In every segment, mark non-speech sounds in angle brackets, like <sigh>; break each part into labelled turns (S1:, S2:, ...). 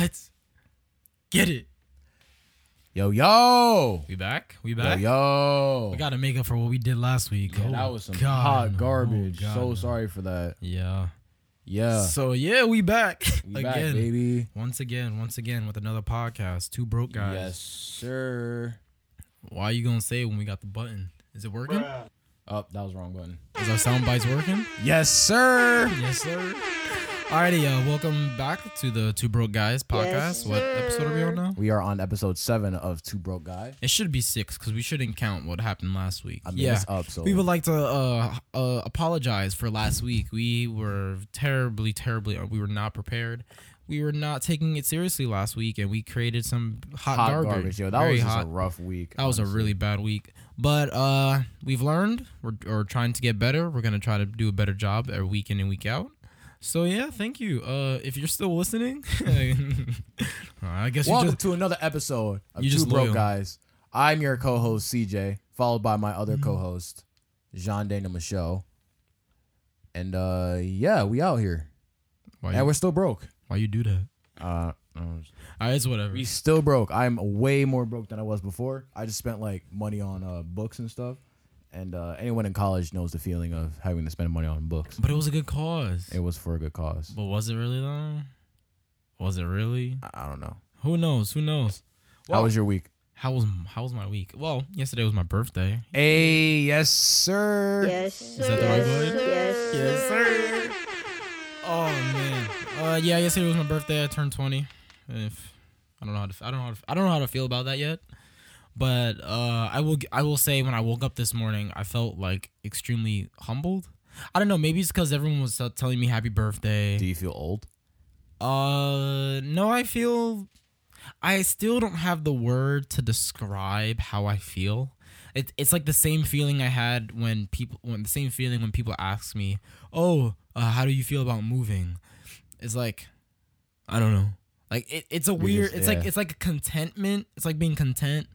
S1: Let's get it.
S2: Yo, yo.
S1: We back? We back?
S2: yo.
S1: We gotta make up for what we did last week.
S2: Yeah,
S1: Oh,
S2: that was some
S1: God.
S2: hot garbage.
S1: Oh,
S2: so sorry for that.
S1: Yeah.
S2: Yeah.
S1: So yeah, we back
S2: We <laughs>
S1: again.
S2: back, baby.
S1: Once again, once again with another podcast. Two broke guys.
S2: Yes, sir.
S1: Why are you gonna say it when we got the button? Is it working?
S2: Oh, that was the wrong button.
S1: Is our sound bites working?
S2: Yes, sir.
S1: Yes, sir. Alrighty, uh, welcome back to the Two Broke Guys podcast. what episode are we on now?
S2: We are on episode seven of Two Broke Guy.
S1: It should be six because we shouldn't count what happened last week.
S2: I mean,
S1: yeah,
S2: it's up, so
S1: we would like to uh, uh, apologize for last week. We were terribly, terribly. uh, We were not prepared. We were not taking it seriously last week, and we created some hot,
S2: hot
S1: garbage.
S2: garbage. Yo, that
S1: Very
S2: was just
S1: hot.
S2: a rough week.
S1: That was a really bad week. But uh, we've learned. We're, we're trying to get better. We're gonna try to do a better job every week in and week out. So yeah, thank you. Uh, if you're still listening, <laughs> I guess
S2: Welcome
S1: just
S2: to another episode of Two Broke
S1: loyal.
S2: Guys. I'm your co-host CJ, followed by my other
S1: Mm-hmm.
S2: co-host Jean Dana Michaud. And uh yeah, we out here.
S1: why
S2: And
S1: you,
S2: we're still broke.
S1: why you do that?
S2: Uh
S1: Alright, it's whatever.
S2: we still broke. I'm way more broke than I was before. I just spent like money on uh books and stuff. And uh anyone in college knows the feeling of having to spend money on books.
S1: But it was a good cause.
S2: It was for a good cause.
S1: But was it really though? Was it really?
S2: I I don't know.
S1: Who knows? Who knows?
S2: How was your week?
S1: How was how was my week? Well, yesterday was my birthday.
S2: Hey, yes, sir.
S3: Yes,
S1: Is that the right word?
S3: Yes,
S1: Yes, sir. Oh man. Uh, yeah. Yesterday was my birthday. I turned twenty. If I don't know how to, I don't know how to, I don't know how to feel about that yet. But uh, I will, I will say when I woke up this morning, I felt like extremely humbled. I don't know. Maybe it's because everyone was telling me happy birthday.
S2: Do you feel old?
S1: Uh, no, I feel. I still don't have the word to describe how I feel. It, it's like the same feeling I had when people, when the same feeling when people ask me, "Oh, uh, how do you feel about moving?" It's like, I don't know. Like it, it's a weird.
S2: just-
S1: it's like it's like a contentment. It's like being content,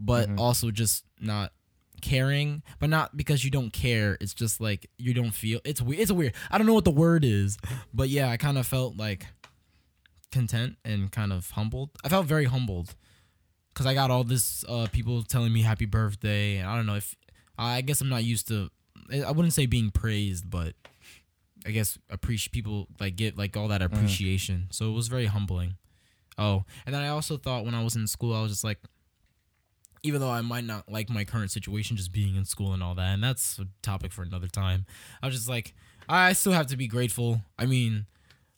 S1: but
S2: Mhm.
S1: also just not caring. But not because you don't care. It's just like you don't feel. It's weird. It's weird. I don't know what the word is, but yeah, I kind of felt like content and kind of humbled. I felt very humbled because I got all this uh, people telling me happy birthday, and I don't know if I guess I'm not used to. I wouldn't say being praised, but I guess appreciate people like get like all that appreciation. So it was very humbling. Oh, and then I also thought when I was in school, I was just like, even though I might not like my current situation, just being in school and all that, and that's a topic for another time. I was just like, I still have to be grateful. I mean,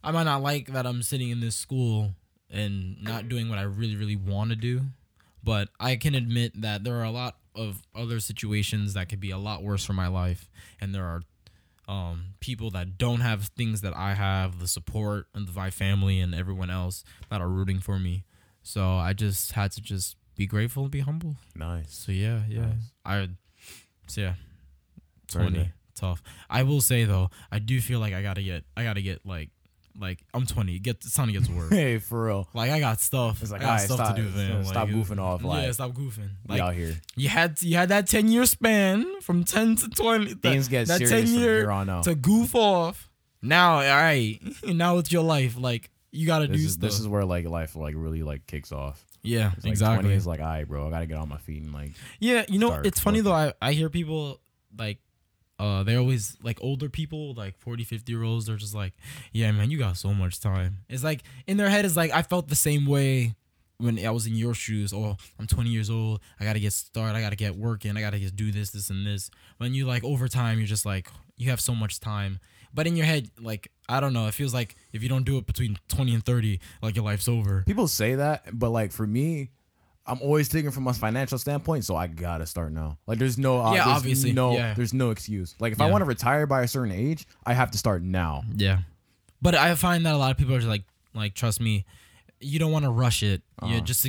S1: I might not like that I'm sitting in this school and not doing what I really, really want to do, but I can admit that there are a lot of other situations that could be a lot worse for my life, and there are um, people that don't have things that I have, the support and my family and everyone else that are rooting for me. So I just had to just be grateful and be humble.
S2: Nice.
S1: So yeah, yeah.
S2: Nice.
S1: I so yeah.
S2: Very
S1: Twenty.
S2: nice.
S1: Tough. I will say though, I do feel like I gotta get I gotta get like like I'm twenty. Get it's time to get to work. <laughs>
S2: Hey, for real.
S1: like I got stuff.
S2: It's like,
S1: I got
S2: alright,
S1: stuff
S2: stop-
S1: to do, man.
S2: stop
S1: Like,
S2: goofing off, Like, Yeah,
S1: stop goofing. Like
S2: out here.
S1: you had you had that ten year span from ten to twenty. that-
S2: Things get
S1: that
S2: serious from
S1: year
S2: here on out.
S1: to goof off. Now, all right, <laughs> now it's your life. Like you gotta
S2: This
S1: do
S2: is,
S1: stuff.
S2: this is where like life like really like kicks off.
S1: Yeah,
S2: It's like
S1: exactly.
S2: 20 is like, all right, bro, I gotta get on my feet and like,
S1: Yeah, you know, it's funny
S2: working.
S1: though. I, I hear people like, uh, they always like older people, like 40, 50 year olds. They're just like, yeah, man, you got so much time. It's like in their head, it's like I felt the same way when I was in your shoes. Oh, I'm 20 years old. I gotta get started. I gotta get working. I gotta just do this, this, and this. When you like over time, you're just like you have so much time. But in your head, like I don't know, it feels like if you don't do it between 20 and 30, like your life's over.
S2: people say that, but like for me, I'm always thinking from a financial standpoint, so I gotta start now. Like, there's no, uh,
S1: Yeah,
S2: there's
S1: obviously,
S2: no,
S1: yeah.
S2: there's no excuse. Like, if I want to retire by a certain age, I have to start now.
S1: Yeah, but I find that a lot of people are just like, like, trust me, you don't want to rush it. You
S2: Uh-huh.
S1: just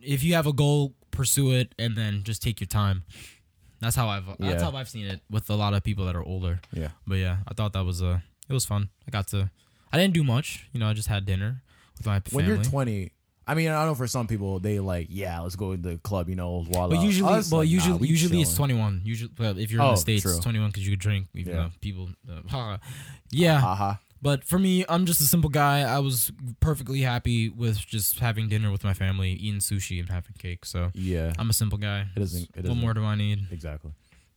S1: if you have a goal, pursue it, and then just take your time. That's how I've that's
S2: Yeah.
S1: how I've seen it with a lot of people that are older.
S2: Yeah.
S1: But yeah, I thought that was uh it was fun. I got to, I didn't do much. You know, I just had dinner with my family.
S2: When you're 20, I mean, I know for some people they like, yeah, let's go to the club, you know, while
S1: But
S2: uh,
S1: usually,
S2: us,
S1: well, usually, usually it's 21. Usually, well, if you're in
S2: Oh,
S1: the states,
S2: true.
S1: it's 21 because you could drink. Even
S2: Yeah.
S1: though people, uh, <laughs> yeah.
S2: Haha.
S1: But for me, I'm just a simple guy. I was perfectly happy with just having dinner with my family, eating sushi and having cake. So
S2: Yeah,
S1: I'm a simple guy.
S2: It isn't- it
S1: What.
S2: What
S1: more do I need?
S2: exactly.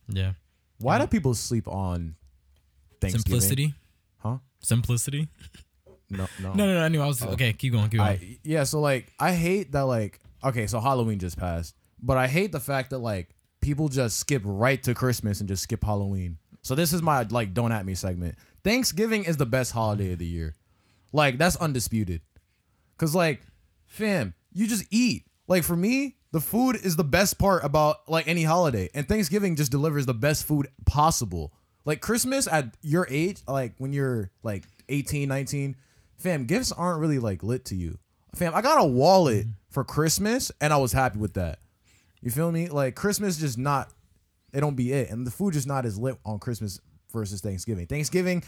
S1: Yeah.
S2: Why do people sleep on Thanksgiving?
S1: Simplicity.
S2: Huh?
S1: Simplicity.
S2: No, no,
S1: No, no, no. Anyway, I was
S2: Oh.
S1: okay. Keep going. Keep going.
S2: I, yeah, so like I hate that like okay, so Halloween just passed, but I hate the fact that like people just skip right to Christmas and just skip Halloween. So this is my like don't at me segment. Thanksgiving is the best holiday of the year. Like that's undisputed. Cuz like fam, you just eat. Like for me, the food is the best part about like any holiday. And Thanksgiving just delivers the best food possible. Like Christmas at your age, like when you're like 18, 19, fam, gifts aren't really like lit to you. Fam, I got a wallet for Christmas and I was happy with that. You feel me? Like Christmas just not it don't be it. And the food just not as lit on Christmas versus Thanksgiving. Thanksgiving,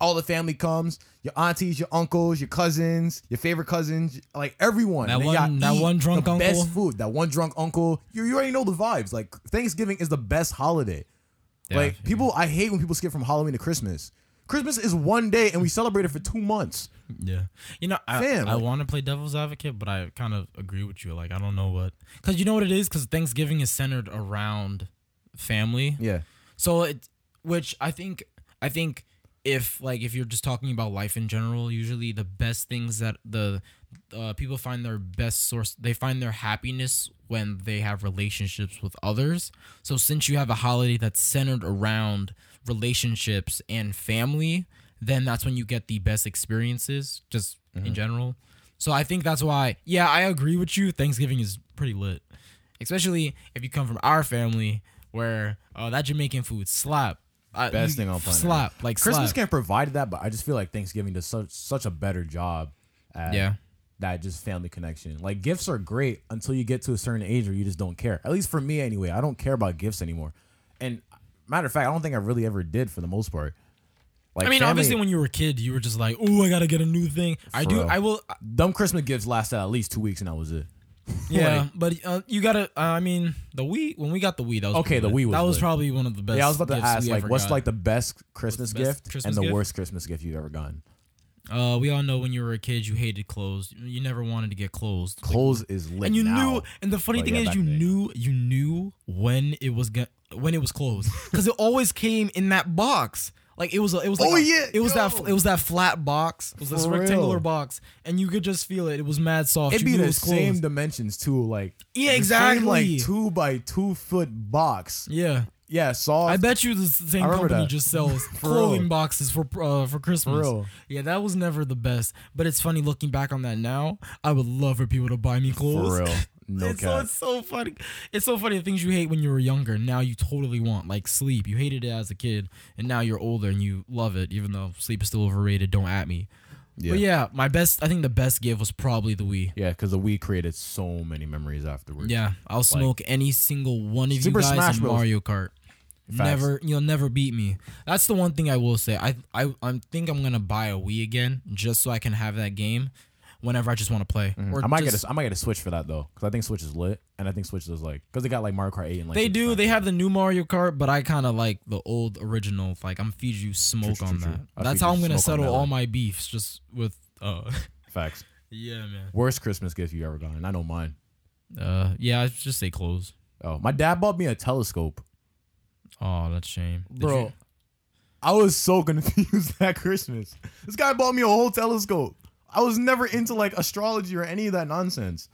S2: all the family comes, your aunties, your uncles, your cousins, your favorite cousins, like everyone.
S1: That one- that one drunk
S2: the
S1: uncle.
S2: Best food. That one drunk uncle. You, you already know the vibes. Like Thanksgiving is the best holiday.
S1: Yeah,
S2: like
S1: yeah.
S2: people, I hate when people skip from Halloween to Christmas. Christmas is one day and we celebrate it for two months.
S1: Yeah. You know, I,
S2: Fam,
S1: I
S2: like-
S1: want to play devil's advocate, but I kind of agree with you. Like, I don't know what. Because you know what it is? Because Thanksgiving is centered around family.
S2: Yeah.
S1: So it, which I think, I think if like if you're just talking about life in general, usually the best things that the uh, people find their best source, they find their happiness when they have relationships with others. So since you have a holiday that's centered around relationships and family, then that's when you get the best experiences, just in general. So I think that's why, yeah, I agree with you. Thanksgiving is pretty lit, especially if you come from our family where uh, that Jamaican food slap. I,
S2: Best
S1: you-
S2: thing on planet
S1: slap like
S2: Christmas
S1: slap.
S2: can't provide that, but I just feel like Thanksgiving does such such a better job at
S1: Yeah.
S2: that just family connection. Like gifts are great until you get to a certain age where you just don't care. At least for me anyway. I don't care about gifts anymore. And matter of fact, I don't think I really ever did for the most part. Like
S1: I mean,
S2: family-
S1: obviously, when you were a kid, you were just like, "Oh, I gotta get a new thing." I do.
S2: real.
S1: I will.
S2: dumb Christmas gifts lasted at least two weeks and that was it.
S1: Yeah,
S2: Like-
S1: but uh, you gotta. Uh, I mean, the Wii. When we got the Wii, that was
S2: Okay, the. Wii was
S1: that was
S2: lit.
S1: probably one of the best.
S2: yeah, I was about to ask like what's
S1: got.
S2: like the best Christmas
S1: best
S2: gift
S1: Christmas
S2: and the
S1: gift?
S2: worst Christmas gift you've ever gotten.
S1: Uh, we all know when you were a kid, you hated clothes. You never wanted to get clothes. Like,
S2: Clothes is lit
S1: and you
S2: now.
S1: knew. And the funny
S2: But
S1: thing
S2: yeah,
S1: is, you knew. You knew when it was go- when it was closed because it always came in that box. Like it was. a- It was. Like
S2: Oh,
S1: a-
S2: yeah,
S1: It was that. It was that flat box. It was this
S2: For
S1: rectangular
S2: real.
S1: box, and you could just feel it. It was mad soft.
S2: It'd
S1: You
S2: be the
S1: closed.
S2: same dimensions too, like
S1: Yeah,
S2: same, like
S1: exactly.
S2: two by two foot box.
S1: Yeah.
S2: Yeah, soft.
S1: I bet you the same company
S2: that.
S1: just sells <laughs>
S2: For
S1: clothing
S2: real.
S1: boxes for uh, for Christmas.
S2: real.
S1: Yeah, that was never the best. But it's funny looking back on that now. I would love for people to buy me clothes. <laughs>
S2: No
S1: it's, so, it's so funny. It's so funny the things you hate when you were younger. Now you totally want like sleep. You hated it as a kid, and now you're older and you love it. Even though sleep is still overrated. Don't at me.
S2: Yeah.
S1: But yeah, my best. I think the best gift was probably the Wii.
S2: Yeah, because the Wii created so many memories afterwards.
S1: Yeah, I'll smoke any single one of
S2: Super
S1: you guys
S2: Smash
S1: in
S2: Bros.
S1: Mario Kart.
S2: Facts.
S1: Never, you'll never beat me. That's the one thing I will say. I, I, I think I'm gonna buy a Wii again just so I can have that game whenever I just want to play.
S2: Mm-hmm. I might
S1: just-
S2: get a, I might get a Switch for that though, because I think Switch is lit, and I think Switch is like because they got like Mario Kart 8 and like
S1: They do. They have the new Mario Kart, but I kind of like the old original. Like I'm feed you smoke
S2: true,
S1: on
S2: true,
S1: that.
S2: true.
S1: That's how I'm gonna settle all my beefs, just with. uh <laughs>
S2: facts.
S1: Yeah, man.
S2: Worst Christmas gift you ever gotten? I know mine.
S1: Uh, yeah, I just say clothes.
S2: Oh, my dad bought me a telescope,
S1: Oh, that's shame, Did
S2: bro.
S1: you-
S2: I was so <laughs> confused that Christmas. This guy bought me a whole telescope. I was never into like astrology or any of that nonsense.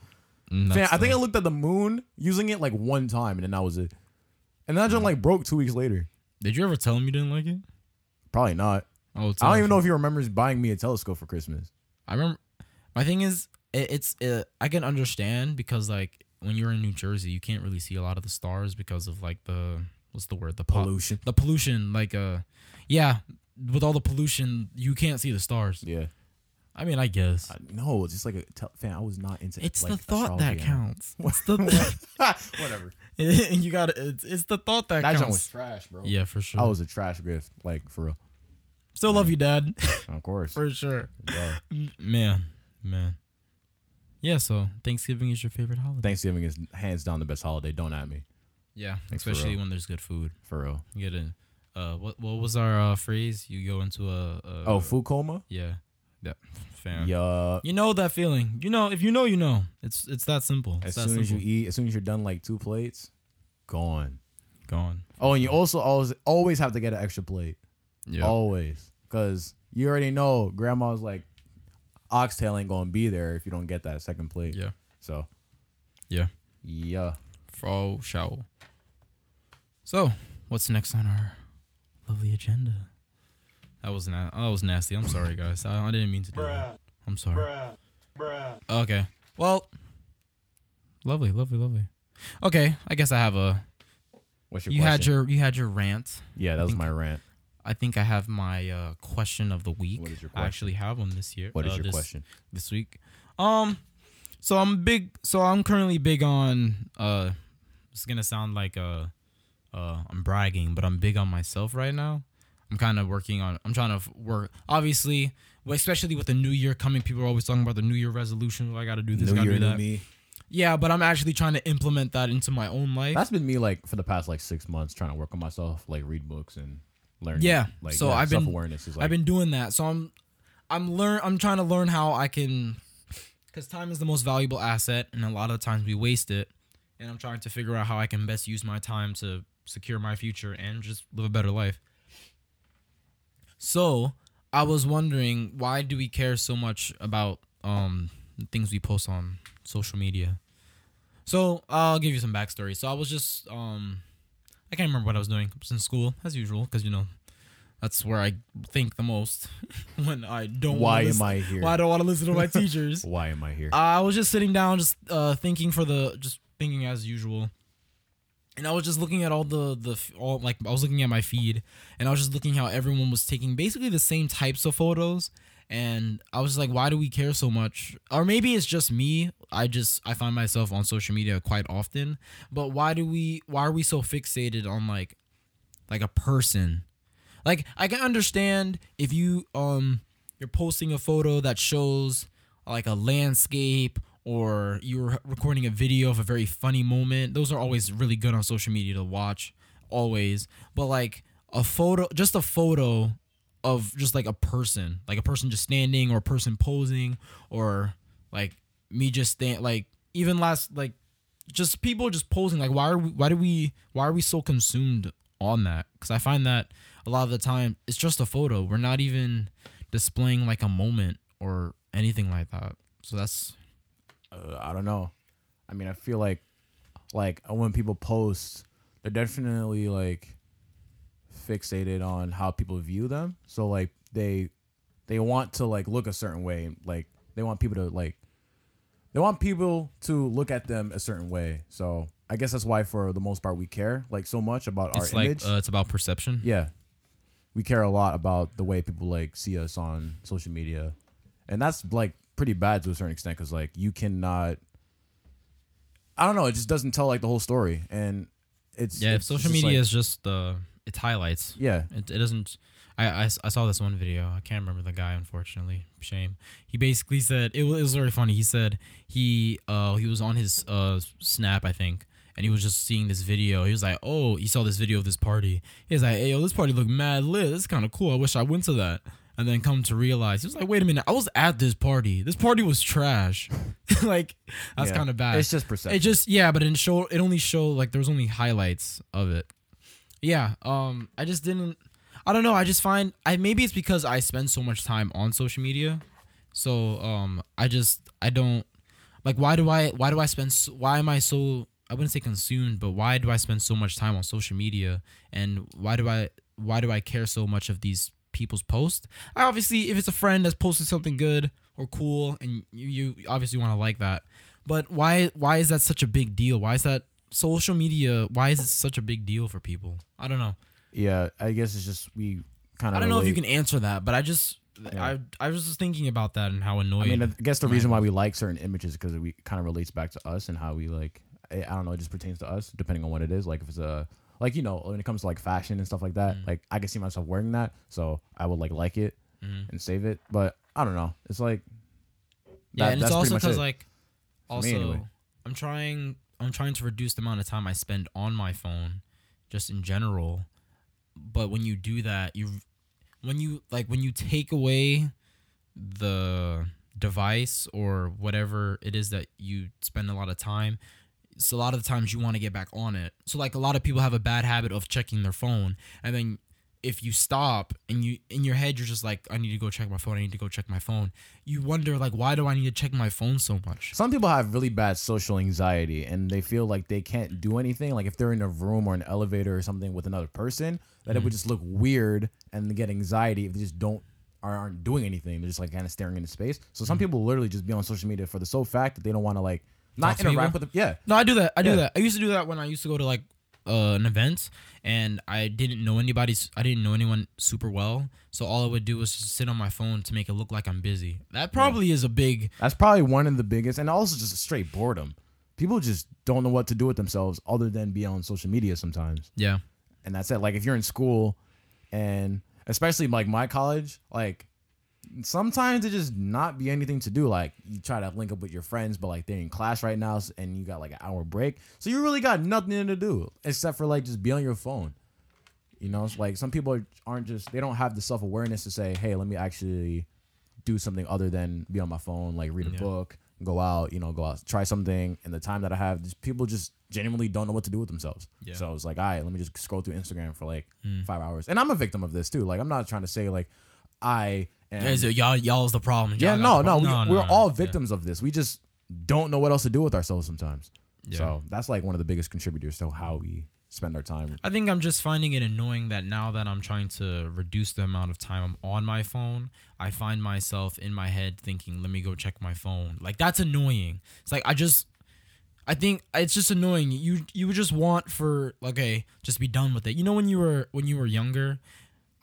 S1: Mm,
S2: Fam, I think I looked at the moon using it like one time, and then that was it. And I joint like broke two weeks later.
S1: Did you ever tell him you didn't like it?
S2: Probably not.
S1: Oh,
S2: I don't even know if he remembers buying me a telescope for Christmas.
S1: I remember. My thing is, it, it's uh I can understand because like when you're in New Jersey, you can't really see a lot of the stars because of like the what's the word the po-
S2: Pollution.
S1: the pollution. Like uh, yeah, with all the pollution, you can't see the stars.
S2: Yeah.
S1: I mean, I guess
S2: I, no, it's just like a tel- fan. I was not into.
S1: it's
S2: like,
S1: the thought that counts. It's the thought? <laughs>
S2: Whatever. <laughs>
S1: you got to it's, it's the thought that,
S2: That joint was trash, bro.
S1: yeah, for sure.
S2: I was a trash gift, like for real.
S1: Still love you, Dad. <laughs>
S2: Of course.
S1: for sure.
S2: Yeah.
S1: Man, man. Yeah. So Thanksgiving is your favorite holiday.
S2: Thanksgiving is hands down the best holiday. Don't at me,
S1: yeah,
S2: for
S1: especially when there's good food.
S2: for real.
S1: You get a, uh, what what was our uh, phrase? You go into a, a
S2: Oh, food coma.
S1: yeah, yeah, fam.
S2: Yeah.
S1: You know that feeling. You know if you know, you know. It's it's that simple.
S2: As
S1: that
S2: soon as you eat, as soon as you're done like two plates, gone.
S1: gone.
S2: Oh, and you also always always have to get an extra plate.
S1: Yeah.
S2: Always, because you already know grandma's like oxtail ain't gonna be there if you don't get that second plate.
S1: Yeah.
S2: So
S1: Yeah.
S2: yeah.
S1: For sure. So, what's next on our lovely agenda? That was na- that was nasty. I'm sorry, guys. I, I didn't mean to do that. I'm sorry. Okay. Well, lovely, lovely, lovely. Okay, I guess I have a.
S2: What's your
S1: You had your you had your rant.
S2: yeah, that was my rant.
S1: I think I have my uh, question of the week.
S2: What is your
S1: I actually have one this year.
S2: What is
S1: uh,
S2: your
S1: this-
S2: question?
S1: this week. Um, so I'm big. So I'm currently big on. Uh, it's gonna sound like uh, uh, I'm bragging, but I'm big on myself right now. I'm kind of working on. I'm trying to work. Obviously, especially with the new year coming, people are always talking about the new year resolution. Well, I got to do this.
S2: New
S1: Got to
S2: year,
S1: do that.
S2: me.
S1: Yeah, but I'm actually trying to implement that into my own life.
S2: That's been me like for the past like six months trying to work on myself, like read books and learn.
S1: Yeah,
S2: like
S1: so
S2: yeah,
S1: I've been-
S2: self awareness is like
S1: I've been doing that. So I'm I'm learn I'm trying to learn how I can cuz time is the most valuable asset and a lot of times we waste it and I'm trying to figure out how I can best use my time to secure my future and just live a better life. So, I was wondering why do we care so much about um things we post on social media? So, I'll give you some backstory. So, I was just um I can't remember what I was doing. I was in school as usual cuz you know that's where I think the most <laughs> when I don't.
S2: why am
S1: listen,
S2: I here?
S1: Why I don't want to listen to my teachers. <laughs>
S2: Why am I here?
S1: I was just sitting down, just uh, thinking for the, just thinking as usual, and I was just looking at all the the all like I was looking at my feed, and I was just looking how everyone was taking basically the same types of photos, and I was like, why do we care so much? Or maybe it's just me. I just I find myself on social media quite often, but why do we? Why are we so fixated on like, like a person? Like I can understand if you um you're posting a photo that shows like a landscape or you're recording a video of a very funny moment. Those are always really good on social media to watch always. But like a photo just a photo of just like a person, like a person just standing or a person posing or like me just stand like even last like just people just posing like why are we why do we why are we so consumed on that because i find that a lot of the time it's just a photo we're not even displaying like a moment or anything like that so that's
S2: I don't know. I mean, I feel like like uh, when people post, they're definitely like fixated on how people view them. So like they they want to like look a certain way. Like they want people to like they want people to look at them a certain way. So I guess that's why for the most part we care like so much about
S1: it's
S2: our
S1: like
S2: image.
S1: uh, it's about perception
S2: Yeah. We care a lot about the way people like see us on social media. And that's like pretty bad to a certain extent cuz like you cannot I don't know, it just doesn't tell like the whole story and it's
S1: yeah
S2: it's
S1: social media
S2: like-
S1: is just uh it's highlights
S2: yeah.
S1: It, it doesn't. I, I, I saw this one video. I can't remember the guy. Unfortunately, shame. He basically said it was, it was very funny. He said he uh he was on his uh snap I think, and he was just seeing this video. He was like, oh, he saw this video of this party. He was like, hey, yo, this party looked mad lit. This is kind of cool. I wish I went to that. And then come to realize, it was like, wait a minute, I was at this party. This party was trash. <laughs> like that's
S2: Yeah.
S1: kind of bad.
S2: It's just perception.
S1: It just yeah, but it show it only showed like there was only highlights of it. Yeah, um, I just didn't. I don't know. I just find I maybe it's because I spend so much time on social media, so um, I just I don't like why do I why do I spend so, why am I so I wouldn't say consumed, but why do I spend so much time on social media and why do I why do I care so much of these people's posts? I obviously if it's a friend that's posted something good or cool and you, you obviously want to like that. But why why is that such a big deal? Why is that social media why is it such a big deal for people? I don't know.
S2: yeah, I guess it's just we kind of
S1: I don't know if you can answer that, but I just I I was just thinking about that and how annoying.
S2: I mean, I guess the reason why we like certain images because we kind of relates back to us and how we like. I don't know. It just pertains to us, depending on what it is. Like if it's a like you know when it comes to like fashion and stuff like that.
S1: Mm.
S2: Like I can see myself wearing that, so I would like like it
S1: Mhm.
S2: and save it. But I don't know. It's like
S1: yeah,
S2: that-
S1: and it's also because
S2: it.
S1: like also
S2: anyway.
S1: I'm trying I'm trying to reduce the amount of time I spend on my phone, just in general. but when you do that, you when you like when you take away the device or whatever it is that you spend a lot of time so a lot of the times you want to get back on it so like a lot of people have a bad habit of checking their phone and then if you stop and you in your head you're just like i need to go check my phone i need to go check my phone you wonder like why do i need to check my phone so much
S2: Some people have really bad social anxiety and they feel like they can't do anything. Like if they're in a room or an elevator or something with another person, that it would mm-hmm. just look weird and they get anxiety if they just don't aren't doing anything. They're just like kind of staring into space. So some mm-hmm. people literally just be on social media for the sole fact that they don't want to like not
S1: Talk to
S2: interact with them. Yeah.
S1: No, I do that. I do
S2: Yeah.
S1: that. I used to do that when I used to go to like uh, an event and I didn't know anybody's. I didn't know anyone super well, so all I would do was just sit on my phone to make it look like I'm busy. That probably is a big.
S2: That's probably one of the biggest, and also just a straight boredom. People just don't know what to do with themselves other than be on social media sometimes.
S1: Yeah,
S2: and that's it. Like if you're in school, and especially like my college, like sometimes it just not be anything to do. Like you try to link up with your friends, but like they're in class right now, and you got like an hour break, so you really got nothing to do except for like just be on your phone. You know, it's like some people are- aren't just they don't have the self awareness to say, hey, let me actually do something other than be on my phone, like read a
S1: Yeah.
S2: book, go out, you know, go out, try something. And the time that I have, just, people just genuinely don't know what to do with themselves.
S1: Yeah.
S2: So it's like, all right, let me just scroll through Instagram for like
S1: Mm.
S2: five hours. And I'm a victim of this too. Like, I'm not trying to say like I am.
S1: Yeah, so y'all y'all's the problem.
S2: yeah,
S1: Y'all
S2: no,
S1: got
S2: no,
S1: the
S2: we, we're
S1: no,
S2: all
S1: yeah.
S2: victims of this. We just don't know what else to do with ourselves sometimes.
S1: Yeah.
S2: So that's like one of the biggest contributors to how we spend our time.
S1: I think I'm just finding it annoying that now that I'm trying to reduce the amount of time I'm on my phone, I find myself in my head thinking, "Let me go check my phone." Like that's annoying. It's like I just I think it's just annoying. You you would just want for okay, just be done with it. You know when you were when you were younger,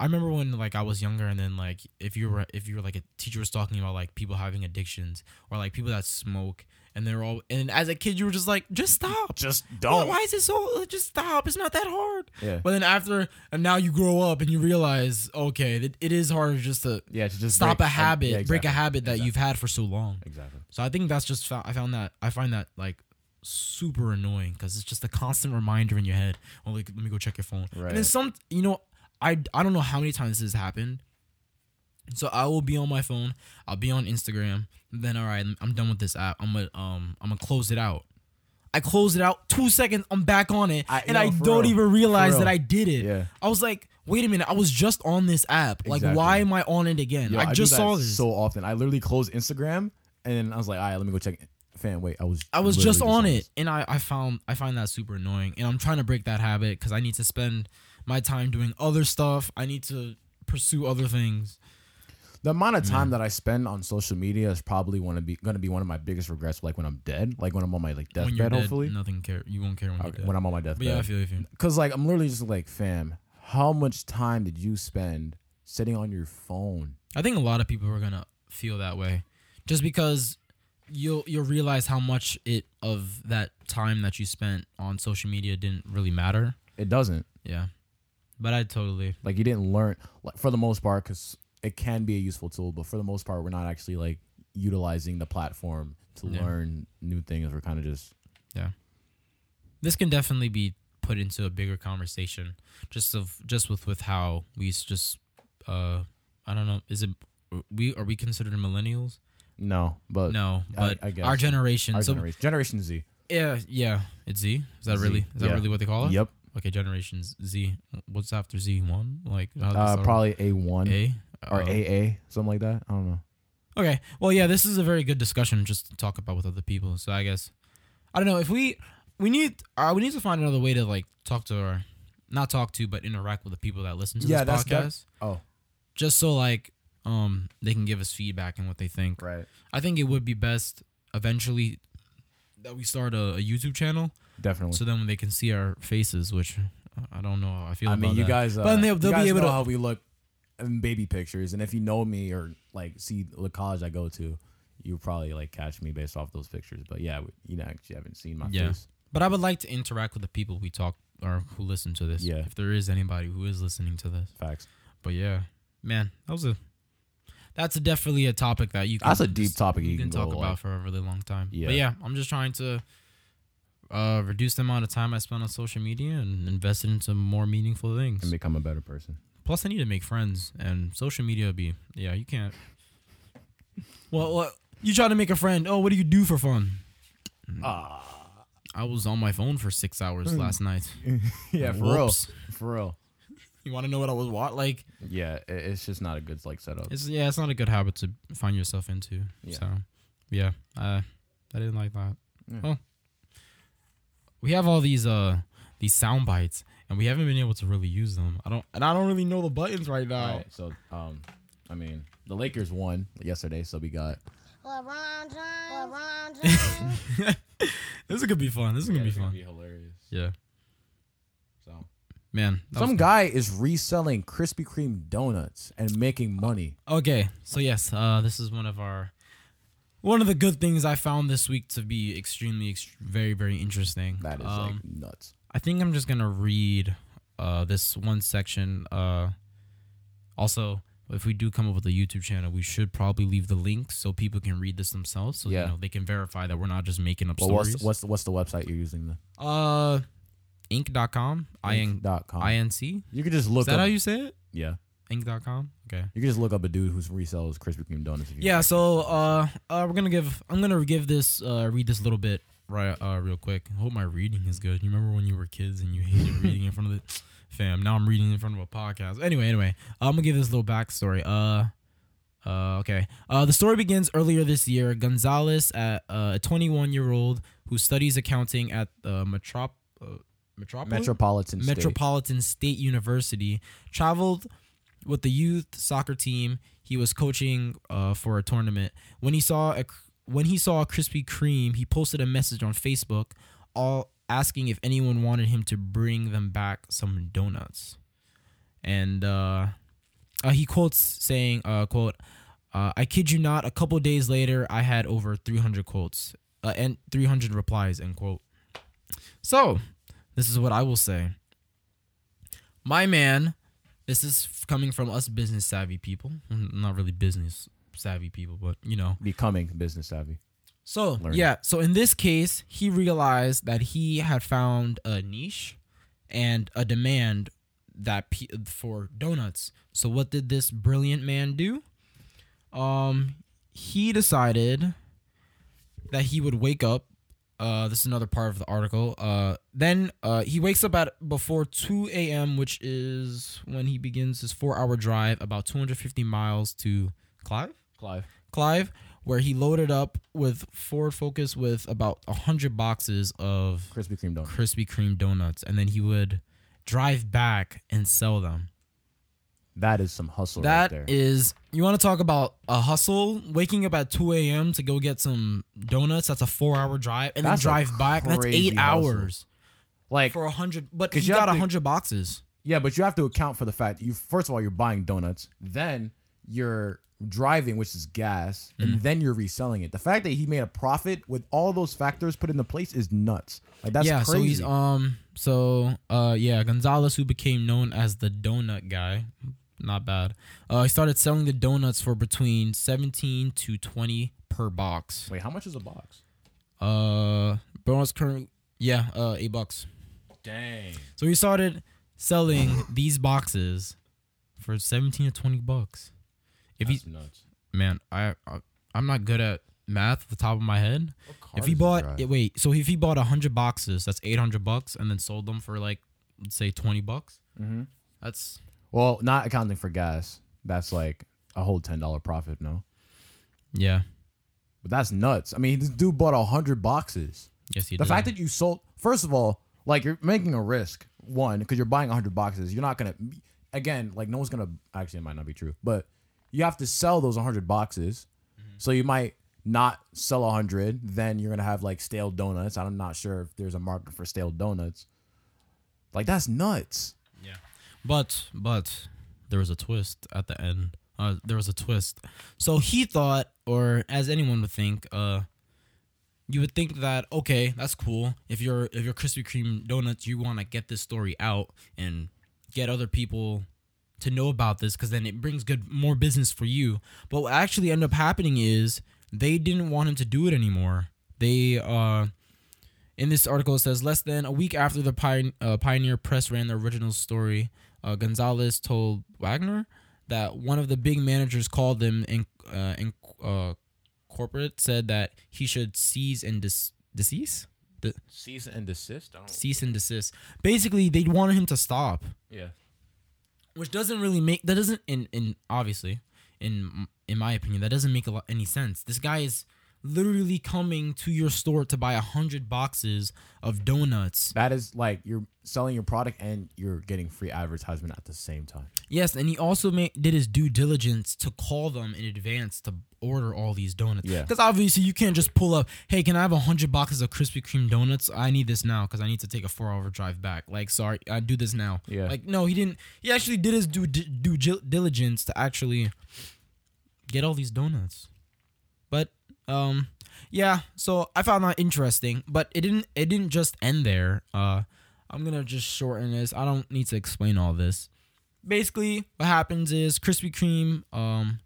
S1: I remember when like I was younger and then like if you were if you were like a teacher was talking about like people having addictions or like people that smoke and they're all and as a kid you were just like just stop.
S2: Just don't.
S1: why is it so uh, just stop? It's not that hard.
S2: Yeah.
S1: But then after and now you grow up and you realize okay, it, it is harder just to
S2: Yeah, to just
S1: stop
S2: break-
S1: a habit,
S2: yeah,
S1: break a habit that
S2: Exactly.
S1: you've had for so long.
S2: Exactly.
S1: So I think that's just I found that I find that like super annoying because it's just a constant reminder in your head. Oh, like let me go check your phone. Right. And then some, you know, I I don't know how many times this has happened. So I will be on my phone. I'll be on Instagram. Then all right, I'm done with this app. I'm gonna um I'm gonna close it out. I close it out. Two seconds, I'm back on it,
S2: I-
S1: and
S2: no,
S1: I don't
S2: real.
S1: even realize that. I did it.
S2: Yeah.
S1: I was like, wait a minute, I was just on this app. Like,
S2: Exactly.
S1: why am I on it again?
S2: Yo,
S1: I
S2: do
S1: just saw this.
S2: so often. I literally closed Instagram and I was like, all right, let me go check. it. Fam, wait, I was.
S1: I was just on
S2: this.
S1: it, and I, I found I find that super annoying, and I'm trying to break that habit because I need to spend my time doing other stuff. I need to pursue other things.
S2: The amount of time that I spend on social media is probably be going to be one of my biggest regrets. Like when I'm dead, like when I'm on my like deathbed,
S1: dead,
S2: hopefully.
S1: nothing care. You won't care when you're
S2: Okay,
S1: dead.
S2: when I'm on my
S1: but yeah, I
S2: deathbed,
S1: feel you.
S2: because like I'm literally just like, fam, how much time did you spend sitting on your phone?
S1: I think a lot of people are gonna feel that way, just because you'll you'll realize how much it of that time that you spent on social media didn't really matter.
S2: It doesn't.
S1: Yeah, but I totally
S2: Like you didn't learn, like for the most part, because it can be a useful tool, but for the most part, we're not actually like utilizing the platform to
S1: Yeah.
S2: learn new things. We're kind of just yeah.
S1: this can definitely be put into a bigger conversation just of just with with how we just uh i don't know is it we are we considered millennials
S2: no, but
S1: no
S2: I-
S1: but
S2: I guess.
S1: our generation
S2: our
S1: so
S2: generation, Generation Z.
S1: yeah yeah it's z is that
S2: Z,
S1: really is that
S2: yeah.
S1: really what they call it
S2: Yep.
S1: Okay generations z what's after z one like
S2: Uh, probably A one
S1: a
S2: or
S1: Uh,
S2: AA, something like that. I don't know.
S1: Okay. Well, yeah, this is a very good discussion just to talk about with other people. So I guess I don't know if we we need uh, we need to find another way to like talk to or not talk to but interact with the people that listen to
S2: Yeah,
S1: this
S2: that-
S1: podcast.
S2: Oh,
S1: just so like um they can give us feedback and what they think.
S2: right.
S1: I think it would be best eventually that we start a, a YouTube channel
S2: Definitely.
S1: so then they can see our faces, which uh, I don't know how I feel
S2: I
S1: about
S2: mean, you
S1: that.
S2: guys. Uh,
S1: But they'll- they'll be
S2: guys
S1: able
S2: know
S1: to-
S2: how we look in baby pictures, and if you know me or like see the college I go to, you probably like catch me based off those pictures. But yeah, we- you know, actually haven't seen my
S1: Yeah.
S2: face.
S1: But I would like to interact with the people we talk or who listen to this.
S2: Yeah.
S1: If there is anybody who is listening to this.
S2: Facts.
S1: But yeah, man, that was a that's a definitely a topic that you can
S2: That's a deep topic
S1: you
S2: you
S1: can
S2: can
S1: talk about
S2: like-
S1: for a really long time.
S2: Yeah.
S1: But yeah, I'm just trying to uh, reduce the amount of time I spend on social media and invest it into more meaningful things.
S2: and become a better person.
S1: Plus, I need to make friends, and social media would be yeah. You can't. Well, what you try to make a friend? Oh, what do you do for fun?
S2: Ah,
S1: I was on my phone for six hours last night. <laughs>
S2: yeah, for
S1: Whoops.
S2: real, for real.
S1: You want to know what I was what like?
S2: Yeah, it's just not a good like setup.
S1: It's yeah, it's not a good habit to find yourself into.
S2: Yeah.
S1: So, yeah, uh, I didn't like that.
S2: Yeah.
S1: Well, we have all these uh these sound bites, and we haven't been able to really use them. I don't, and I don't really know the buttons right now.
S2: All right, so um, I mean, the Lakers won yesterday, so we got
S3: LeBron James. LeBron <laughs> James.
S1: This is gonna be fun. This is gonna be
S2: it's
S1: fun.
S2: hilarious.
S1: Yeah,
S2: So
S1: man.
S2: some guy is reselling Krispy Kreme donuts and making money.
S1: Okay, so yes, uh, this is one of our one of the good things I found this week to be extremely, ext- very, very interesting.
S2: That is
S1: Um,
S2: like nuts.
S1: I think I'm just gonna read uh, this one section. Uh, also, if we do come up with a YouTube channel, we should probably leave the link so people can read this themselves, so
S2: Yeah.
S1: you know they can verify that we're not just making up
S2: Well, what's
S1: stories.
S2: the, what's the, what's the website you're using? The
S1: uh, Inc.com, I N
S2: dot com.
S1: I N C.
S2: You could just look.
S1: Is that
S2: up.
S1: how you say it?
S2: yeah,
S1: Inc.com. Okay.
S2: you can just look up a dude who's resells Krispy Kreme donuts. If you
S1: Yeah, so uh, uh, we're gonna give. I'm gonna give this. Uh, read this little bit right. Uh, real quick. I hope my reading is good. You remember when you were kids and you hated <laughs> reading in front of the fam? Now I'm reading in front of a podcast. Anyway, anyway, I'm gonna give this little backstory. Uh. Uh, okay. Uh, the story begins earlier this year. Gonzalez, at, uh, a 21 year old who studies accounting at the Metrop, uh, Metropolis?
S2: Metropolitan State.
S1: Metropolitan State University, traveled with the youth soccer team. He was coaching uh, for a tournament. When he saw a when he saw a Krispy Kreme, he posted a message on Facebook, all asking if anyone wanted him to bring them back some donuts. And uh, uh, he quotes saying, uh, "quote uh, I kid you not. A couple days later, I had over 300 quotes uh, and 300 replies." End quote. So, this is what I will say. My man, this is coming from us business savvy people. Not really business savvy people, but you know.
S2: Becoming business savvy.
S1: So,
S2: Learn.
S1: yeah. So, in this case, he realized that he had found a niche and a demand that pe- for donuts. So, what did this brilliant man do? Um, he decided that he would wake up. Uh, this is another part of the article. Uh, then uh, he wakes up at before 2 a.m., which is when he begins his four-hour drive, about 250 miles to Clive.
S2: Clive.
S1: Clive, where he loaded up with Ford Focus with about 100 boxes of
S2: Krispy Kreme donuts.
S1: Krispy Kreme donuts, and then he would drive back and sell them.
S2: That is some hustle
S1: That
S2: right there.
S1: is, you want to talk about a hustle? Waking up at 2 a.m. to go get some donuts, that's a four hour drive, and
S2: That's
S1: then drive back, that's eight
S2: hustle.
S1: hours
S2: like
S1: for a 100. But he
S2: you
S1: got a 100 boxes.
S2: Yeah, but you have to account for the fact that you first of all you're buying donuts, then you're driving, which is gas, and then you're reselling it. The fact that he made a profit with all those factors put into place is nuts. Like that's
S1: yeah,
S2: crazy.
S1: so he's um so uh yeah, Gonzalez who became known as the donut guy. Not bad. Uh he started selling the donuts for between 17 to 20 per box.
S2: Wait, how much is a box?
S1: Uh donuts current yeah, uh 8 bucks.
S2: Dang.
S1: So he started selling these boxes for 17 to 20 bucks. If he
S2: That's nuts.
S1: man, I, I I'm not good at math at the top of my head. If he bought yeah, wait, so if he bought hundred boxes, that's eight hundred bucks, and then sold them for like let's say twenty bucks.
S2: Mhm.
S1: That's
S2: well, not accounting for gas, that's like a whole ten dollar profit. No,
S1: yeah.
S2: but that's nuts. I mean, this dude bought a hundred boxes.
S1: Yes, he does.
S2: the
S1: did.
S2: fact that you sold, first of all, like you're making a risk. One, because you're buying 100 boxes. You're not gonna, again, like no one's gonna. Actually, it might not be true, but you have to sell those 100 boxes. Mm-hmm. So you might not sell 100. Then you're gonna have like stale donuts. I'm not sure if there's a market for stale donuts. Like that's nuts.
S1: But but there was a twist at the end. Uh, there was a twist. So he thought, or as anyone would think, uh, you would think that okay, that's cool. If you're if you're Krispy Kreme donuts, you want to get this story out and get other people to know about this because then it brings good more business for you. But what actually ended up happening is they didn't want him to do it anymore. They uh in this article, it says less than a week after the Pioneer, uh, Pioneer Press ran the original story, uh, Gonzalez told Wagner that one of the big managers called him in, uh, in uh, corporate said that he should cease and dis- decease, De-
S2: Cease and desist.
S1: Cease and desist. Basically, they wanted him to stop,
S2: Yeah.
S1: which doesn't really make that doesn't in in obviously in in my opinion that doesn't make a lot any sense. This guy is literally coming to your store to buy a hundred boxes of donuts.
S2: That is like you're selling your product and you're getting free advertisement at the same time.
S1: Yes, and he also made, did his due diligence to call them in advance to order all these donuts.
S2: Yeah.
S1: Because obviously you can't just pull up, hey, can I have a hundred boxes of Krispy Kreme donuts? I need this now because I need to take a four-hour drive back. Like, sorry, I do this now.
S2: Yeah.
S1: Like, no, he didn't. He actually did his due due diligence to actually get all these donuts. Um, yeah. So I found that interesting, but it didn't. It didn't just end there. Uh, I'm gonna just shorten this. I don't need to explain all this basically what happens is Krispy Kreme, um,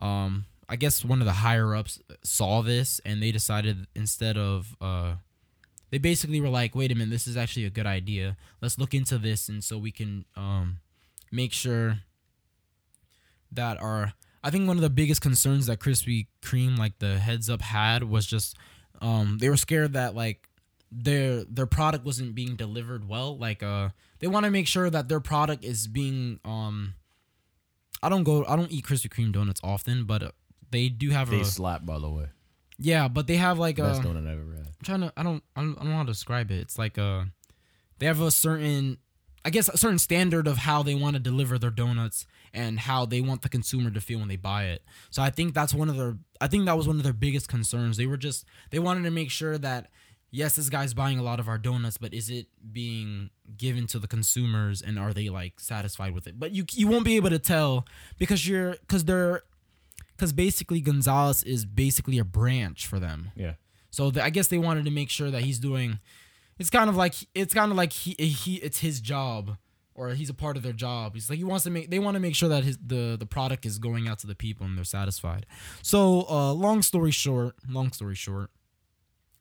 S1: um, I guess one of the higher ups saw this and they decided instead of uh, they basically were like, wait a minute, this is actually a good idea. Let's look into this and so we can um, make sure that our I think one of the biggest concerns that Krispy Kreme, like the heads up, had was just um, they were scared that like their their product wasn't being delivered well. Like uh, they want to make sure that their product is being um. I don't go. I don't eat Krispy Kreme donuts often, but uh, they do have a.
S2: They
S1: a
S2: slap, by the way.
S1: yeah. But they have like a.
S2: Best donut I've ever had.
S1: I'm trying to. I don't. I don't, I don't know how to describe it. It's like a. They have a certain, I guess, a certain standard of how they want to deliver their donuts and how they want the consumer to feel when they buy it. So I think that's one of their. I think that was one of their biggest concerns. They were just they wanted to make sure that yes, this guy's buying a lot of our donuts, but is it being given to the consumers and are they like satisfied with it? But you you won't be able to tell because you're because they're because basically Gonzalez is basically a branch for them.
S2: Yeah.
S1: So the, I guess they wanted to make sure that he's doing. It's kind of like it's kind of like he he it's his job or he's a part of their job. He's like he wants to make they want to make sure that his the the product is going out to the people and they're satisfied. So uh, long story short, long story short,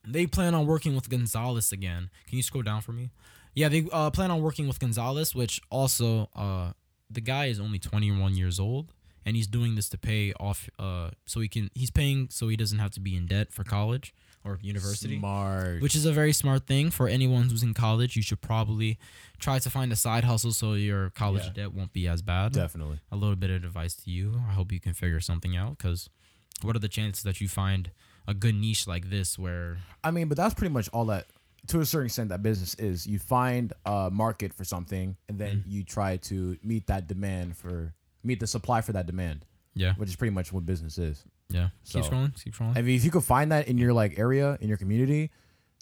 S1: they plan on working with Gonzalez again. Can you scroll down for me? Yeah, they uh, plan on working with Gonzalez, which also uh, the guy is only 21 years old and he's doing this to pay off uh, so he can he's paying so he doesn't have to be in debt for college or university
S2: Smart.
S1: which is a very smart thing for anyone who's in college. You should probably try to find a side hustle so your college
S2: Yeah.
S1: debt won't be as bad.
S2: Definitely.
S1: A little bit of advice to you. I hope you can figure something out because what are the chances that you find a good niche like this where
S2: I mean, but that's pretty much all that, to a certain extent, that business is. You find a market for something, and then
S1: Mm.
S2: you try to meet that demand for meet the supply for that demand,
S1: yeah
S2: which is pretty much what business is.
S1: Yeah
S2: So-
S1: keep scrolling keep scrolling
S2: I mean, if you could find that in your like area in your community,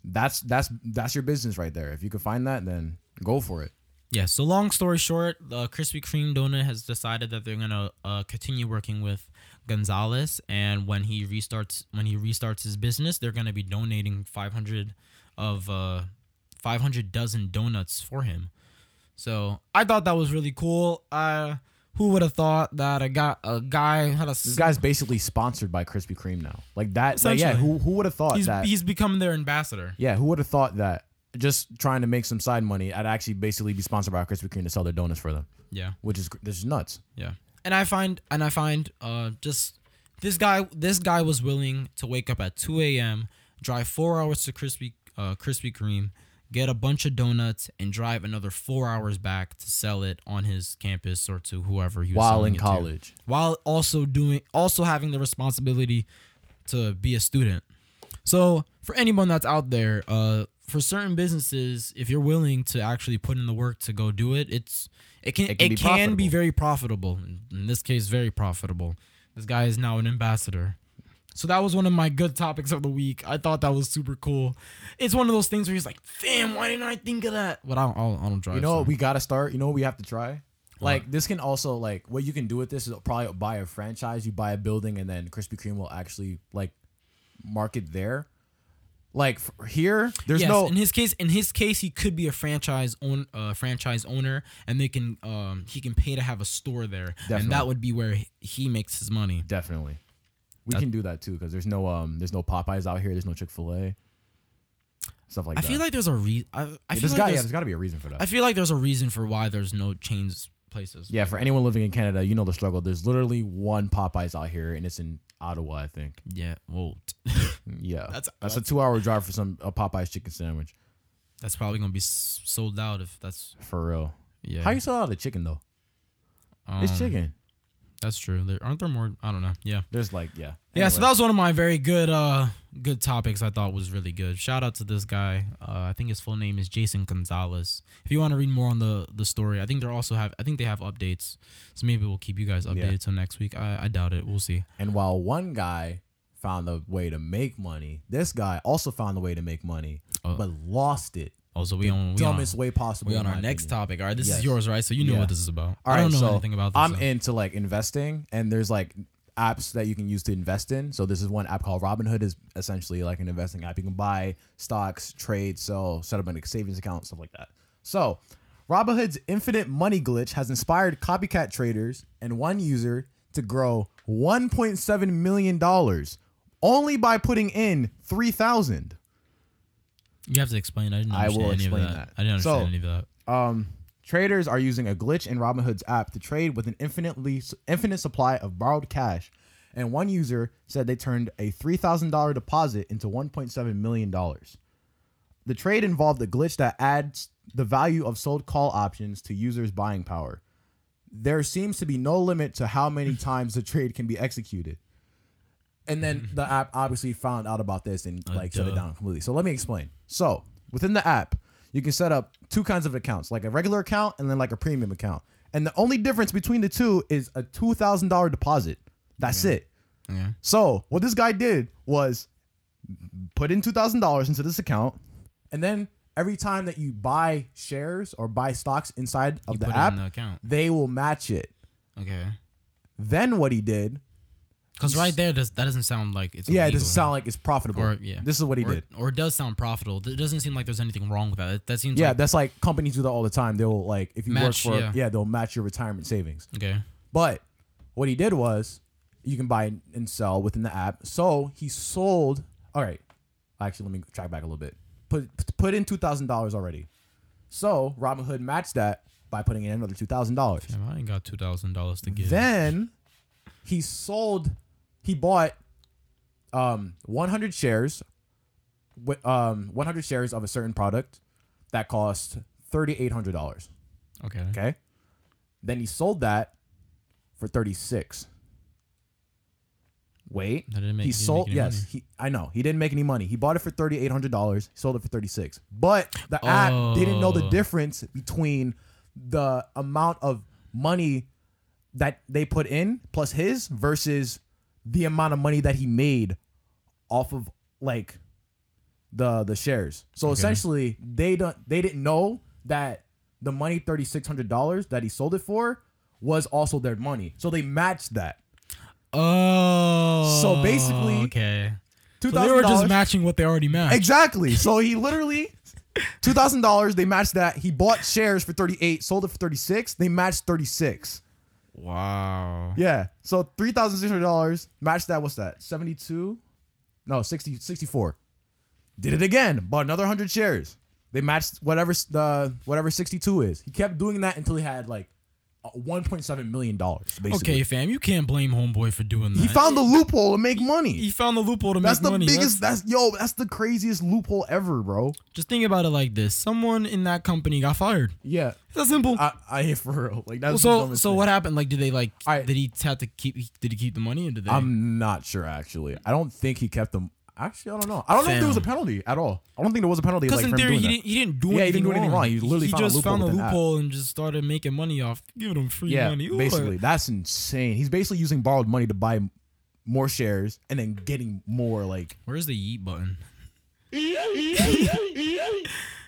S2: that's that's that's your business right there. If you could find that, then go for it.
S1: Yeah. So long story short, uh, Krispy Kreme donut has decided that they're gonna uh, continue working with Gonzalez, and when he restarts when he restarts his business, they're gonna be donating 500 of uh, 500 dozen donuts for him. So I thought that was really cool. Uh, who would have thought that a guy a guy had a
S2: This guy's basically sponsored by Krispy Kreme now. Like that. like, yeah. Who who would have thought
S1: he's
S2: that?
S1: he's becoming their ambassador.
S2: yeah. Who would have thought that? Just trying to make some side money, I'd actually basically be sponsored by Krispy Kreme to sell their donuts for them,
S1: Yeah.
S2: which is this is nuts.
S1: Yeah. And I find and I find uh just this guy this guy was willing to wake up at 2 a.m., drive four hours to Krispy uh Krispy Kreme, get a bunch of donuts, and drive another four hours back to sell it on his campus or to whoever he was
S2: While
S1: selling
S2: in
S1: it to.
S2: college,
S1: While also doing also having the responsibility to be a student. So for anyone that's out there, uh for certain businesses, if you're willing to actually put in the work to go do it, it's it can it
S2: It
S1: can,
S2: can be
S1: be, very profitable. In this case, very profitable. This guy is now an ambassador. So that was one of my good topics of the week. I thought that was super cool. It's one of those things where he's like, "Damn, why didn't I think of that?" But I don't, I don't, I don't drive.
S2: you know
S1: so-
S2: what we gotta start. You know what we have to try.
S1: What?
S2: Like this can also like what you can do with this is probably buy a franchise. You buy a building and then Krispy Kreme will actually like market there. Like here, there's
S1: yes,
S2: no
S1: in his case. In his case, he could be a franchise own uh, franchise owner, and they can um he can pay to have a store there,
S2: Definitely.
S1: and that would be where he- he makes his money.
S2: definitely. We can do that too because there's no um there's no Popeyes out here. There's no Chick Fil A. stuff like that.
S1: I
S2: that.
S1: feel like there's a re. I, I
S2: Yeah,
S1: feel
S2: there's
S1: like
S2: got yeah,
S1: there's,
S2: there's got to be a reason for that.
S1: I feel like there's a reason for why there's no chains places.
S2: yeah, for anyone living in Canada, you know the struggle. There's literally one Popeyes out here, and it's in Ottawa, I think.
S1: Yeah. Well, <laughs>
S2: Yeah,
S1: That's-
S2: that's a two-hour drive for some a Popeyes chicken sandwich.
S1: that's probably gonna be s- sold out if that's
S2: For real.
S1: yeah.
S2: How you sell out a chicken though? it's
S1: Um,
S2: chicken.
S1: That's true. There aren't there more. I don't know. Yeah.
S2: There's like yeah.
S1: Yeah, so that was one of my very good uh good topics I thought was really good. Shout out to this guy. Uh, I think his full name is Jason Gonzalez. If you want to read more on the the story, I think they're also have I think they have updates. So maybe we'll keep you guys updated
S2: Yeah.
S1: till next week. I, I doubt it. We'll see.
S2: And while one guy found a way to make money, this guy also found a way to make money,
S1: Oh.
S2: but lost it.
S1: Oh, also, we on we
S2: Dumbest
S1: on,
S2: way possible.
S1: we on our next
S2: opinion.
S1: topic. All right, this
S2: Yes.
S1: is yours, right? So you know
S2: Yeah.
S1: what this is about.
S2: All
S1: I don't know
S2: so
S1: anything about this.
S2: I'm
S1: so-
S2: into like investing, and there's like apps that you can use to invest in. So this is one app called Robinhood is essentially like an investing app. You can buy stocks, trade, sell, set up a savings account, stuff like that. So Robinhood's infinite money glitch has inspired copycat traders and one user to grow 1.7 million dollars only by putting in 3,000.
S1: You have to explain. I didn't
S2: I
S1: understand
S2: will
S1: any
S2: explain
S1: of that.
S2: that.
S1: I didn't understand
S2: So-
S1: any of that.
S2: Um, traders are using a glitch in Robinhood's app to trade with an infinitely infinite supply of borrowed cash, and one user said they turned a three thousand dollar deposit into one point seven million dollars. The trade involved a glitch that adds the value of sold call options to users' buying power. There seems to be no limit to how many <laughs> times the trade can be executed. And then mm-hmm. the app obviously found out about this and like shut it
S1: duh.
S2: down completely. So let me explain. So within the app, you can set up two kinds of accounts, like a regular account and then like a premium account. And the only difference between the two is a two thousand dollar deposit. That's it.
S1: Yeah.
S2: So what this guy did was put in two thousand dollars into this account, and then every time that you buy shares or buy stocks inside of
S1: You
S2: the
S1: put it
S2: app,
S1: in the account.
S2: they will match it.
S1: Okay.
S2: Then what he did,
S1: Because right there, does, that doesn't sound like it's
S2: yeah, it
S1: illegal.
S2: doesn't sound like it's profitable.
S1: Or yeah,
S2: This is what he
S1: or,
S2: did.
S1: Or it does sound profitable. It doesn't seem like there's anything wrong with that. That, that seems
S2: Yeah,
S1: like,
S2: that's like companies do that all the time. They'll like if you
S1: Match,
S2: work for
S1: yeah.
S2: yeah, they'll match your retirement savings.
S1: okay.
S2: But what he did was you can buy and sell within the app. So he sold. All right, actually, let me track back a little bit. Put put in two thousand dollars already. So Robinhood matched that by putting in another two thousand dollars.
S1: Damn, I ain't got two thousand dollars to give.
S2: Then he sold. He bought um 100 shares with um 100 shares of a certain product that cost $3800
S1: okay.
S2: okay? Then he sold that for 36 wait.
S1: That didn't make-
S2: he sold yes
S1: money.
S2: he i know. He didn't make any money. He bought it for $3800 he sold it for 36 but the app didn't know the
S1: Oh.
S2: difference between the amount of money that they put in plus his versus the amount of money that he made off of like the the shares. So essentially, they don't they didn't know that the money thirty six hundred dollars that he sold it for was also their money. So they matched that.
S1: Oh.
S2: So basically, oh,
S1: okay.
S2: Two
S1: So they were just matching what they already matched.
S2: Exactly. So he <laughs> literally two thousand dollars. They matched that. He bought shares for thirty eight, sold it for thirty six. They matched thirty six.
S1: Wow.
S2: Yeah. So three thousand six hundred dollars. Match that. What's that? Seventy two. No, 60, 64. Did it again. Bought another hundred shares. They matched whatever the whatever sixty two is. He kept doing that until he had like one point seven million dollars. Basically.
S1: Okay, fam, you can't blame homeboy for doing that.
S2: He found the loophole to make money.
S1: he found the loophole to
S2: that's
S1: make money.
S2: biggest. That's, the biggest. That's yo. That's the craziest loophole ever, bro.
S1: Just think about it like this: someone in that company got fired.
S2: Yeah.
S1: It's that simple.
S2: I, I <laughs> for real. Like that's the
S1: so, so
S2: thing.
S1: what happened? Like, did they like?
S2: Alright.
S1: Did he have to keep? Did he keep the money, or did they?
S2: I'm not sure actually. I don't think he kept them. Actually, I don't know. I don't know if there was a penalty at all. I don't think there was a penalty.
S1: Because
S2: Like,
S1: in theory, he
S2: that.
S1: didn't, he didn't do
S2: Yeah, he
S1: anything
S2: didn't do anything wrong. He literally found a
S1: just
S2: loophole
S1: found a loophole and just started making money off giving him free
S2: Yeah,
S1: money. Ooh,
S2: basically, that's insane. He's basically using borrowed money to buy more shares and then getting more like
S1: Where's the yeet button? <laughs>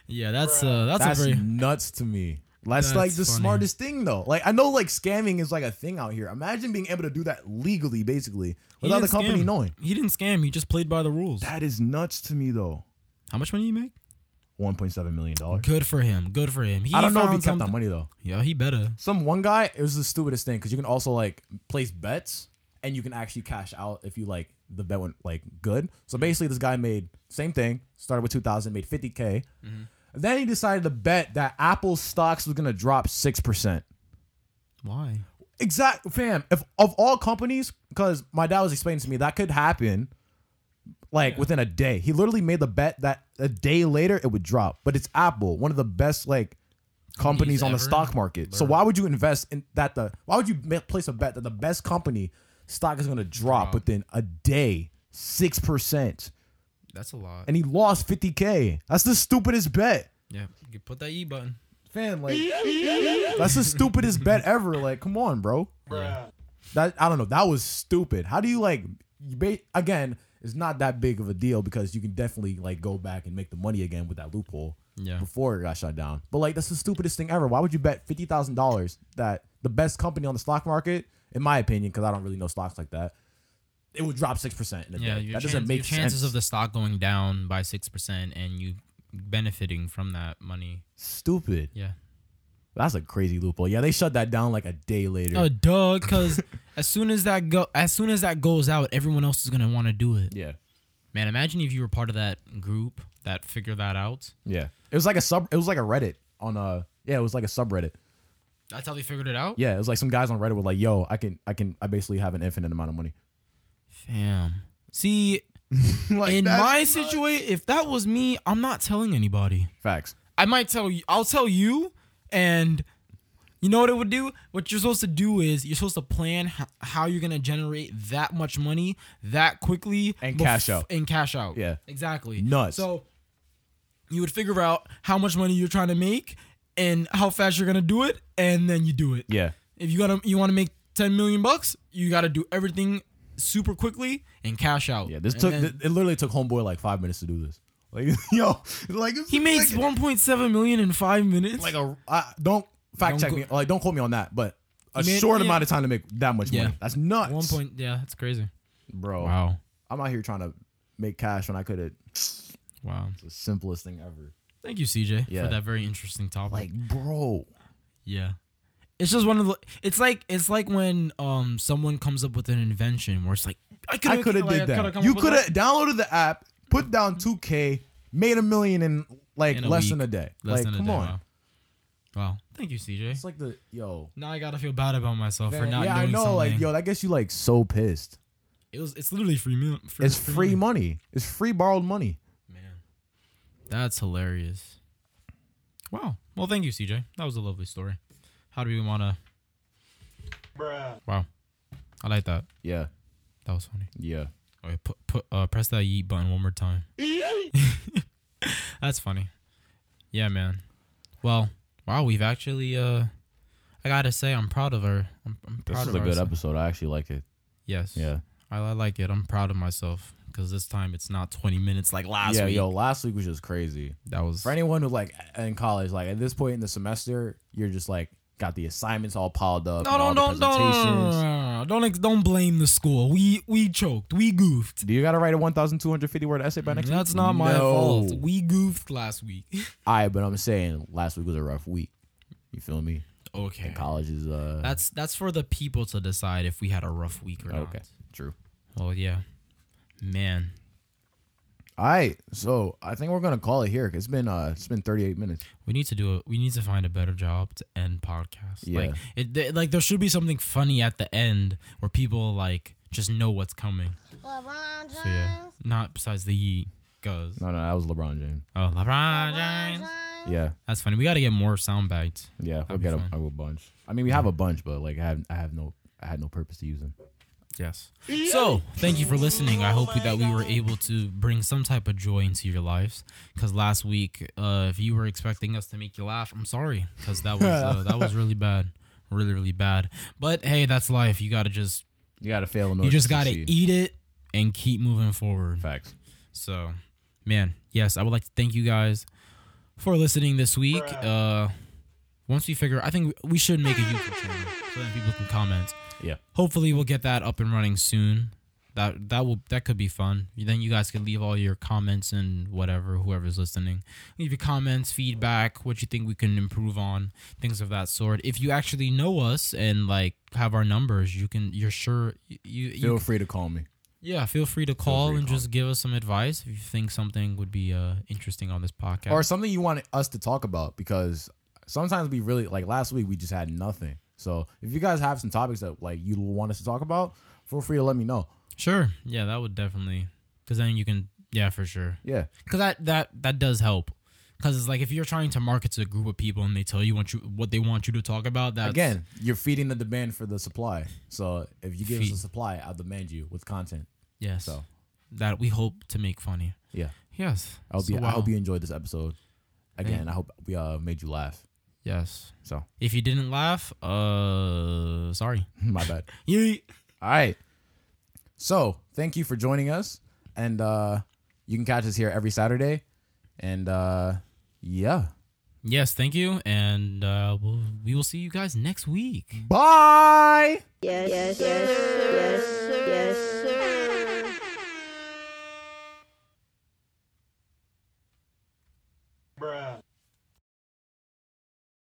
S1: yeah, that's uh, that's,
S2: that's
S1: a very
S2: nuts to me. That's,
S1: That's
S2: like the
S1: funny.
S2: smartest thing though. Like I know like scamming is like a thing out here. Imagine being able to do that legally, basically, without the company
S1: scam.
S2: knowing.
S1: He didn't scam. He just played by the rules.
S2: That is nuts to me though.
S1: How much money you make?
S2: One point seven million dollars.
S1: Good for him. Good for him. He
S2: I don't know if he kept that money though.
S1: Yeah, he better.
S2: Some one guy, it was the stupidest thing because you can also like place bets and you can actually cash out if you like the bet went like good. So basically, this guy made same thing. Started with two thousand, made fifty k. Mm-hmm. Then he decided to bet that Apple's stocks was gonna drop six percent.
S1: Why?
S2: Exact, fam. If of all companies, because my dad was explaining to me that could happen, like within a day. He literally made the bet that a day later it would drop. But it's Apple, one of the best like companies on the stock market. So why would you invest in that? The why would you place a bet that the best company stock is going to drop
S1: Drop.
S2: within a day, six percent,
S1: That's a lot.
S2: and he lost fifty k? That's the stupidest bet.
S1: yeah, you put that E button.
S2: Fam, like that's the stupidest bet ever. Like, come on, bro. That I don't know. That was stupid. How do you like? You ba- again, it's not that big of a deal because you can definitely like go back and make the money again with that loophole
S1: Yeah.
S2: before it got shut down. But like, that's the stupidest thing ever. Why would you bet fifty thousand dollars that the best company on the stock market, in my opinion, because I don't really know stocks like that, it would drop six percent in a
S1: Yeah,
S2: day. That
S1: chance,
S2: doesn't make
S1: chances
S2: sense.
S1: of the stock going down by six percent and you benefiting from that money.
S2: Stupid.
S1: Yeah.
S2: That's a crazy loophole. Yeah, they shut that down like a day later.
S1: Oh, duh. Because <laughs> as soon as that go, as soon as that goes out, everyone else is gonna want to do it.
S2: yeah.
S1: Man, imagine if you were part of that group that figured that out.
S2: Yeah. It was like a sub it was like a Reddit on a. yeah, it was like a subreddit.
S1: That's how they figured it out.
S2: Yeah, it was like some guys on Reddit were like, "Yo, I can I can I basically have an infinite amount of money."
S1: Damn. See, <laughs>
S2: like
S1: in my situation, if that was me, I'm not telling anybody.
S2: facts.
S1: I might tell you. I'll tell you, and you know what it would do. What you're supposed to do is you're supposed to plan h- how you're gonna generate that much money that quickly
S2: And cash out.
S1: and cash out.
S2: Yeah.
S1: exactly.
S2: Nuts.
S1: So you would figure out how much money you're trying to make and how fast you're gonna do it, and then you do it.
S2: Yeah.
S1: If you gotta, you want to make 10 million bucks, you got to do everything super quickly and cash out.
S2: Yeah, this
S1: And
S2: took
S1: then-
S2: it literally took homeboy like 5 minutes to do this. Like <laughs> yo, like
S1: he made 1.7 million in five minutes.
S2: like a I, don't fact
S1: Don't
S2: check
S1: go-
S2: me. Like don't quote me on that, but a
S1: He made-
S2: short
S1: yeah.
S2: amount of time to make that much
S1: Yeah.
S2: money. That's nuts.
S1: one point. Yeah, that's crazy.
S2: Bro.
S1: Wow.
S2: I'm out here trying to make cash when I could have
S1: Wow.
S2: It's the simplest thing ever.
S1: Thank you, CJ,
S2: Yeah.
S1: for that very interesting topic.
S2: Like, bro.
S1: yeah. It's just one of the. It's like it's like when um someone comes up with an invention where it's like I could
S2: I could have did that. You could have downloaded the app, put down 2K, made a million in like
S1: In
S2: less
S1: week.
S2: than a day.
S1: less
S2: like, come
S1: day.
S2: on.
S1: Wow. Wow. Thank you, CJ.
S2: It's like the yo.
S1: now I gotta feel bad about myself for
S2: Man,
S1: not
S2: yeah, I know.
S1: something.
S2: Like, yo, that gets you like so pissed.
S1: it was. It's literally free meal. Free,
S2: It's free money. It's free borrowed money.
S1: Man, that's hilarious. Wow. Well, thank you, CJ. That was a lovely story. How do we want to? Bruh. Wow. I like that.
S2: Yeah.
S1: That was funny.
S2: Yeah.
S1: Okay, put put uh press that yeet button one more time. <laughs> <laughs> That's funny. Yeah, man. Well, wow, we've actually uh I gotta say I'm proud of her. I'm, I'm proud
S2: This
S1: of
S2: is a good
S1: ourselves.
S2: episode. I actually like it.
S1: Yes.
S2: Yeah.
S1: I, I like it. I'm proud of myself because this time it's not 20 minutes like last
S2: yeah,
S1: week.
S2: Yeah, yo, last week was just crazy.
S1: that was
S2: For anyone who like in college, like at this point in the semester, you're just like got the assignments all piled up.
S1: no,
S2: and
S1: don't, don't, don't,
S2: presentations.
S1: don't, don't, ex- don't blame the school. We we choked. We goofed.
S2: Do you gotta write a 1,250 word essay by next week?
S1: That's not my
S2: No.
S1: fault. We goofed last week. <laughs>
S2: I, but I'm saying last week was a rough week. You feel me?
S1: okay.
S2: College is uh
S1: That's that's for the people to decide if we had a rough week or not.
S2: okay. True.
S1: Well, yeah, man.
S2: All right, so I think we're gonna call it here. It's been uh, it's been 38 minutes.
S1: We need to do it. We need to find a better job to end podcasts.
S2: Yeah.
S1: Like it, th- like there should be something funny at the end where people like just know what's coming.
S3: LeBron
S1: So yeah,
S3: James.
S1: not besides the yeet goes.
S2: No, no, that was LeBron James.
S1: Oh, LeBron
S3: LeBron
S1: James.
S3: James.
S2: Yeah,
S1: That's funny. We got to get more sound bites.
S2: yeah, we'll
S1: That'd be
S2: get a, a bunch. I mean, we have a bunch, but like I have, I have no, I had no purpose to use them.
S1: Yes. So, thank you for listening. I hope that we were able to bring some type of joy into your lives. Because last week, uh, if you were expecting us to make you laugh, I'm sorry, because that was uh, that was really bad, really really bad. But hey, that's life. You gotta just
S2: You gotta fail in order
S1: you just
S2: to
S1: gotta
S2: succeed.
S1: eat it and keep moving forward.
S2: Facts.
S1: So, man, yes, I would like to thank you guys for listening this week. Uh, once we figure, I think we should make a YouTube channel so that people can comment.
S2: Yeah.
S1: Hopefully, we'll get that up and running soon. That that will that could be fun. Then you guys can leave all your comments and whatever whoever's listening. Leave your comments, feedback, what you think we can improve on, things of that sort. If you actually know us and like have our numbers, you can. You're sure you you,
S2: Feel free to call me.
S1: Yeah, feel free to call
S2: free to
S1: and
S2: call.
S1: just give us some advice if you think something would be uh, interesting on this podcast.
S2: or something you want us to talk about because sometimes we really like last week we just had nothing. So if you guys have some topics that like you want us to talk about, feel free to let me know.
S1: sure, yeah, that would definitely because then you can, yeah, for sure,
S2: Yeah,
S1: because that that that does help. Because it's like if you're trying to market to a group of people and they tell you what you what they want you to talk about, that
S2: again, you're feeding the demand for the supply. So if you give us a supply, I'll demand you with content.
S1: yes,
S2: So
S1: that we hope to make funny.
S2: yeah,
S1: Yes,
S2: I hope
S1: So,
S2: you. I hope you enjoyed this episode. Again, I hope we uh made you laugh.
S1: Yes,
S2: So
S1: if you didn't laugh, uh, sorry.
S2: my bad.
S1: You
S2: All right. So thank you for joining us, and uh you can catch us here every Saturday, and uh yeah.
S1: yes, thank you, and uh, we'll, we will see you guys next week.
S2: Bye.
S3: Yes, yes, yes, yes, yes, sir.